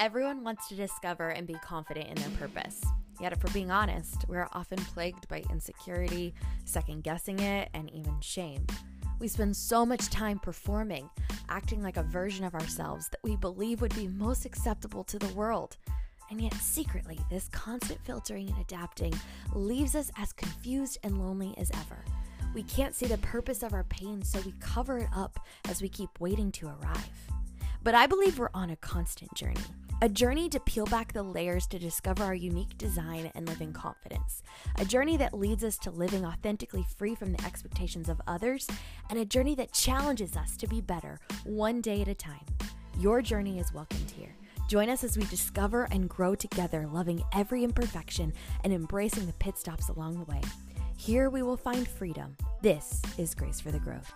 Everyone wants to discover and be confident in their purpose. Yet, if we're being honest, we're often plagued by insecurity, second guessing it, and even shame. We spend so much time performing, acting like a version of ourselves that we believe would be most acceptable to the world. And yet, secretly, this constant filtering and adapting leaves us as confused and lonely as ever. We can't see the purpose of our pain, so we cover it up as we keep waiting to arrive. But I believe we're on a constant journey. A journey to peel back the layers to discover our unique design and live in confidence. A journey that leads us to living authentically free from the expectations of others, and a journey that challenges us to be better one day at a time. Your journey is welcomed here. Join us as we discover and grow together, loving every imperfection and embracing the pit stops along the way. Here we will find freedom. This is Grace for the Growth.